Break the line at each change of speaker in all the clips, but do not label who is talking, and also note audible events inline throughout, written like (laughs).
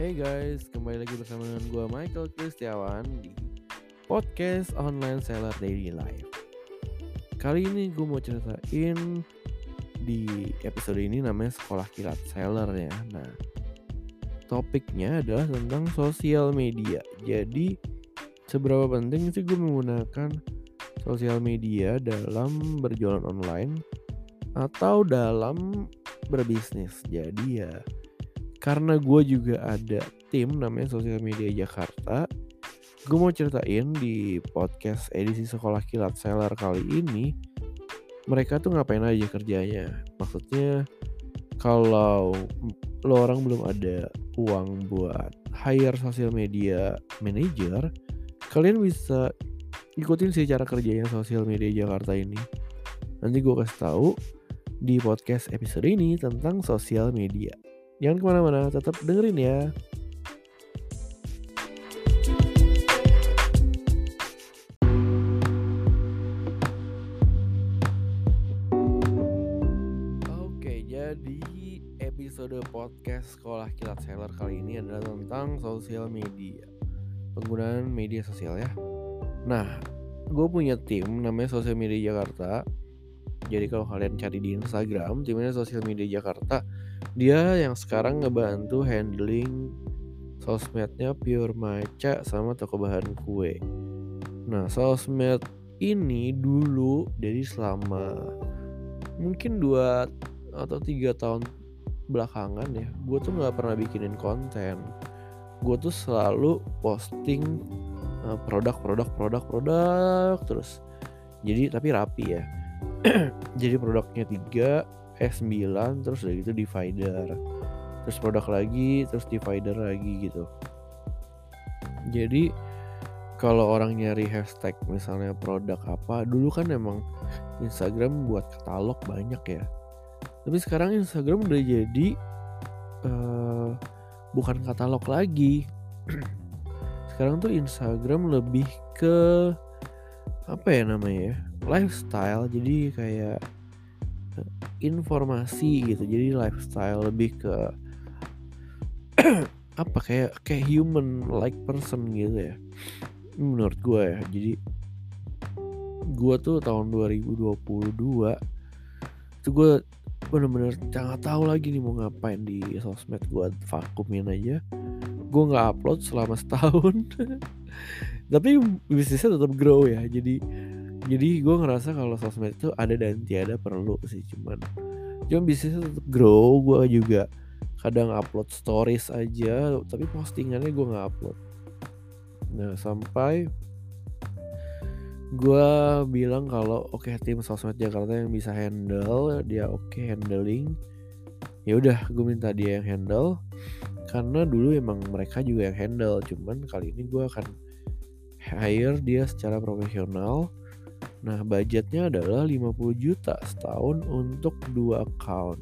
Hey guys, kembali lagi bersama dengan gue Michael Kristiawan di podcast online seller daily life. Kali ini gue mau ceritain di episode ini namanya sekolah kilat seller ya. Nah, topiknya adalah tentang sosial media. Jadi, seberapa penting sih gue menggunakan sosial media dalam berjualan online atau dalam berbisnis. Jadi ya karena gue juga ada tim namanya Sosial Media Jakarta gue mau ceritain di podcast edisi Sekolah Kilat Seller kali ini mereka tuh ngapain aja kerjanya. Maksudnya kalau lo orang belum ada uang buat hire sosial media manager kalian bisa ikutin sih cara kerjanya sosial media Jakarta ini. Nanti gue kasih tahu di podcast episode ini tentang sosial media Jangan ke mana-mana, tetap dengerin ya. Oke, jadi episode podcast Sekolah Kilat Seller kali ini adalah tentang sosial media. Penggunaan media sosial ya. Nah, gue punya tim namanya Sosial Media Jakarta. Jadi kalau kalian cari di Instagram, timnya Sosial Media Jakarta dia yang sekarang ngebantu handling sosmednya Pure Maca sama toko bahan kue. Nah sosmed ini dulu jadi selama mungkin dua atau tiga tahun belakangan ya, gue tuh nggak pernah bikinin konten. Gue tuh selalu posting eh, produk-produk produk-produk terus. Jadi tapi rapi ya. (clears throat) jadi produknya tiga, S9 terus udah gitu divider. Terus produk lagi terus divider lagi gitu. Jadi kalau orang nyari hashtag misalnya produk apa dulu kan emang Instagram buat katalog banyak ya. Tapi sekarang Instagram udah jadi uh, bukan katalog lagi. (clears throat) Sekarang tuh Instagram lebih ke apa ya namanya ya lifestyle jadi kayak informasi gitu. Jadi lifestyle lebih ke (clears throat) apa kayak kayak human like person gitu ya. Menurut gue ya jadi gue tuh tahun 2022 itu gue bener-bener jangan tahu lagi nih mau ngapain di sosmed gue vakumin aja. Gue nggak upload selama setahun. (laughs) Tapi bisnisnya tetap grow ya jadi jadi gue ngerasa kalau sosmed itu ada dan tiada perlu sih cuman cuman bisnisnya tetap grow. Gue juga kadang upload stories aja tapi postingannya gue nggak upload. Nah sampai gue bilang kalau oke okay, tim sosmed Jakarta yang bisa handle dia oke okay handling. Ya udah gue minta dia yang handle karena dulu emang mereka juga yang handle. Cuman kali ini gue akan hire dia secara profesional Nah, budgetnya adalah 50 juta setahun untuk dua account.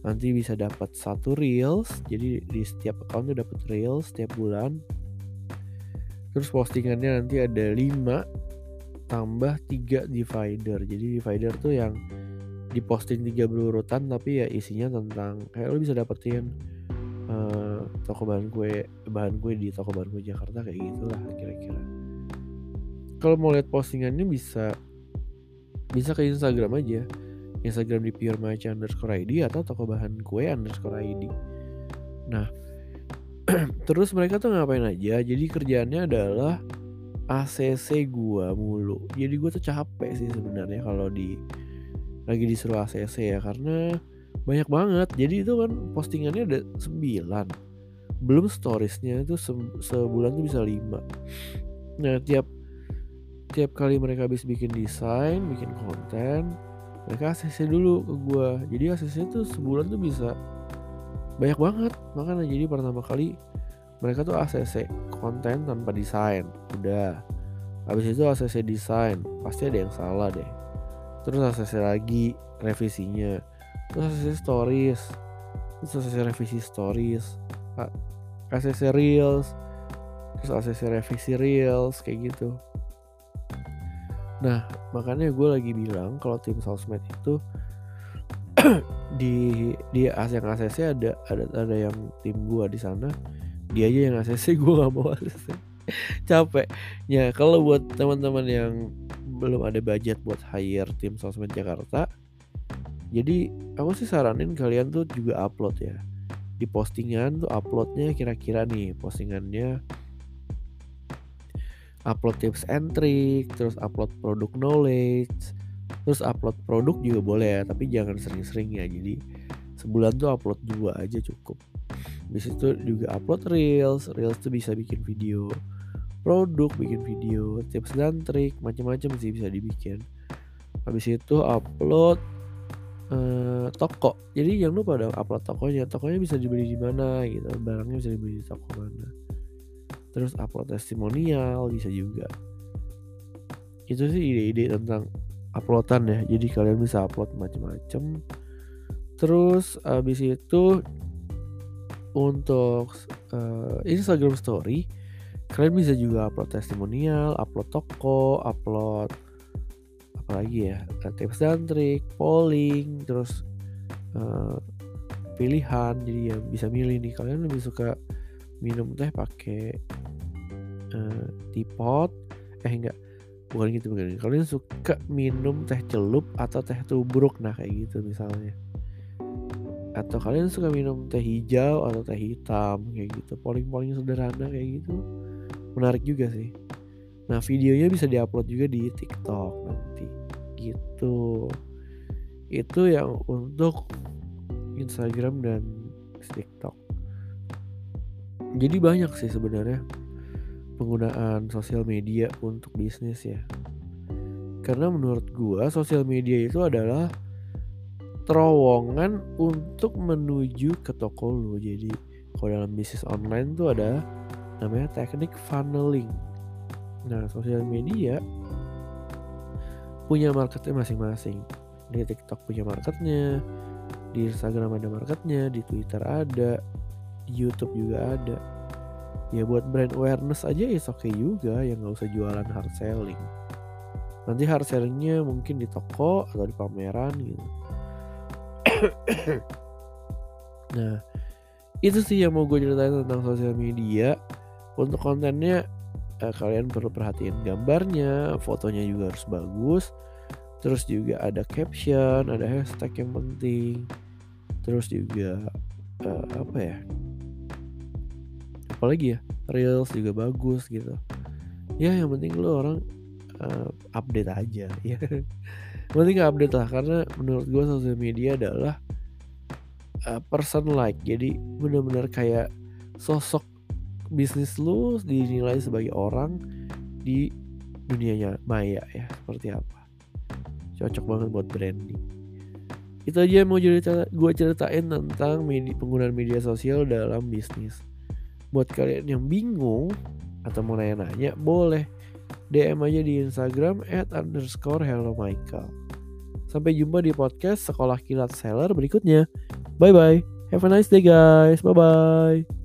Nanti bisa dapat satu reels, jadi di setiap account tuh dapat reels setiap bulan. Terus postingannya nanti ada 5 tambah 3 divider. Jadi divider tuh yang diposting tiga berurutan tapi ya isinya tentang kayak lo bisa dapetin uh, toko bahan kue bahan kue di toko bahan kue Jakarta kayak gitulah kira-kira kalau mau lihat postingannya bisa bisa ke Instagram aja. Instagram di pure maca underscore ID atau toko bahan kue underscore ID nah (clears throat) terus mereka tuh ngapain aja? Jadi kerjaannya adalah ACC gua mulu. Jadi gua tuh capek sih sebenarnya kalau di lagi disuruh ACC ya karena banyak banget. Jadi itu kan postingannya ada 9 belum storiesnya itu se sebulan tuh bisa 5 nah tiap tiap kali mereka habis bikin desain, bikin konten, mereka ACC dulu ke gue. Jadi ACC itu sebulan tuh bisa banyak banget. Makanya jadi pertama kali mereka tuh ACC konten tanpa desain. Udah. Habis itu ACC desain, pasti ada yang salah deh. Terus ACC lagi revisinya. Terus ACC stories. Terus ACC revisi stories. ACC reels. Terus ACC revisi reels kayak gitu Nah, makanya gue lagi bilang kalau tim sosmed itu (clears throat) di di yang ACC ada ada ada yang tim gue di sana dia aja yang ACC (laughs) gue nggak mau ACC capek ya kalau buat teman-teman yang belum ada budget buat hire tim sosmed Jakarta jadi aku sih saranin kalian tuh juga upload ya. Di postingan tuh uploadnya kira-kira nih postingannya upload tips and trick terus upload produk knowledge terus upload produk juga boleh ya tapi jangan sering-sering ya. Jadi sebulan tuh upload dua aja cukup. Di situ juga upload reels reels tuh bisa bikin video produk bikin video tips dan trik macam-macam sih bisa dibikin. Habis itu upload uh, toko. Jadi jangan lupa dong upload tokonya. Tokonya bisa dibeli di mana gitu. Barangnya bisa dibeli di toko mana terus upload testimonial bisa juga. Itu sih ide-ide tentang uploadan ya. Jadi kalian bisa upload macam-macam terus habis itu untuk uh, Instagram Story kalian bisa juga upload testimonial, upload toko, upload apa lagi ya eh, tips dan trik, polling, terus uh, pilihan. Jadi ya bisa milih nih. Kalian lebih suka minum teh pakai uh, teapot eh enggak. Bukan gitu bukan kalian suka minum teh celup atau teh tubruk? Nah kayak gitu misalnya. Atau kalian suka minum teh hijau atau teh hitam kayak gitu. Polling-polling sederhana kayak gitu. Menarik juga sih. Nah videonya bisa diupload juga di TikTok nanti. Gitu. Itu yang untuk Instagram dan TikTok. Jadi banyak sih sebenarnya penggunaan sosial media untuk bisnis ya karena menurut gua sosial media itu adalah terowongan untuk menuju ke toko lu. Jadi kalau dalam bisnis online tuh ada namanya teknik funneling. Nah, sosial media punya marketnya masing-masing. Di TikTok punya marketnya, di Instagram ada marketnya, di Twitter ada, di YouTube juga ada. Ya buat brand awareness aja is oke okay juga, yang nggak usah jualan hard selling. Nanti hard sellingnya mungkin di toko atau di pameran gitu. (coughs) Nah itu sih yang mau gue ceritain tentang sosial media. Untuk kontennya eh, kalian perlu perhatiin gambarnya fotonya juga harus bagus. Terus juga ada caption ada hashtag yang penting. Terus juga eh, apa ya apalagi ya reels juga bagus gitu. Ya yang penting lo orang uh, update aja (laughs) ya. Penting update lah karena menurut gue sosial media adalah uh, person like. Jadi benar-benar kayak sosok bisnis lu dinilai sebagai orang di dunianya maya ya. Seperti apa? Cocok banget buat branding. Itu aja yang mau cerita gue ceritain tentang media, penggunaan media sosial dalam bisnis buat kalian yang bingung atau mau nanya-nanya boleh DM aja di Instagram at underscore hello Michael. Sampai jumpa di podcast Sekolah Kilat Seller berikutnya. Bye bye. Have a nice day guys. Bye bye.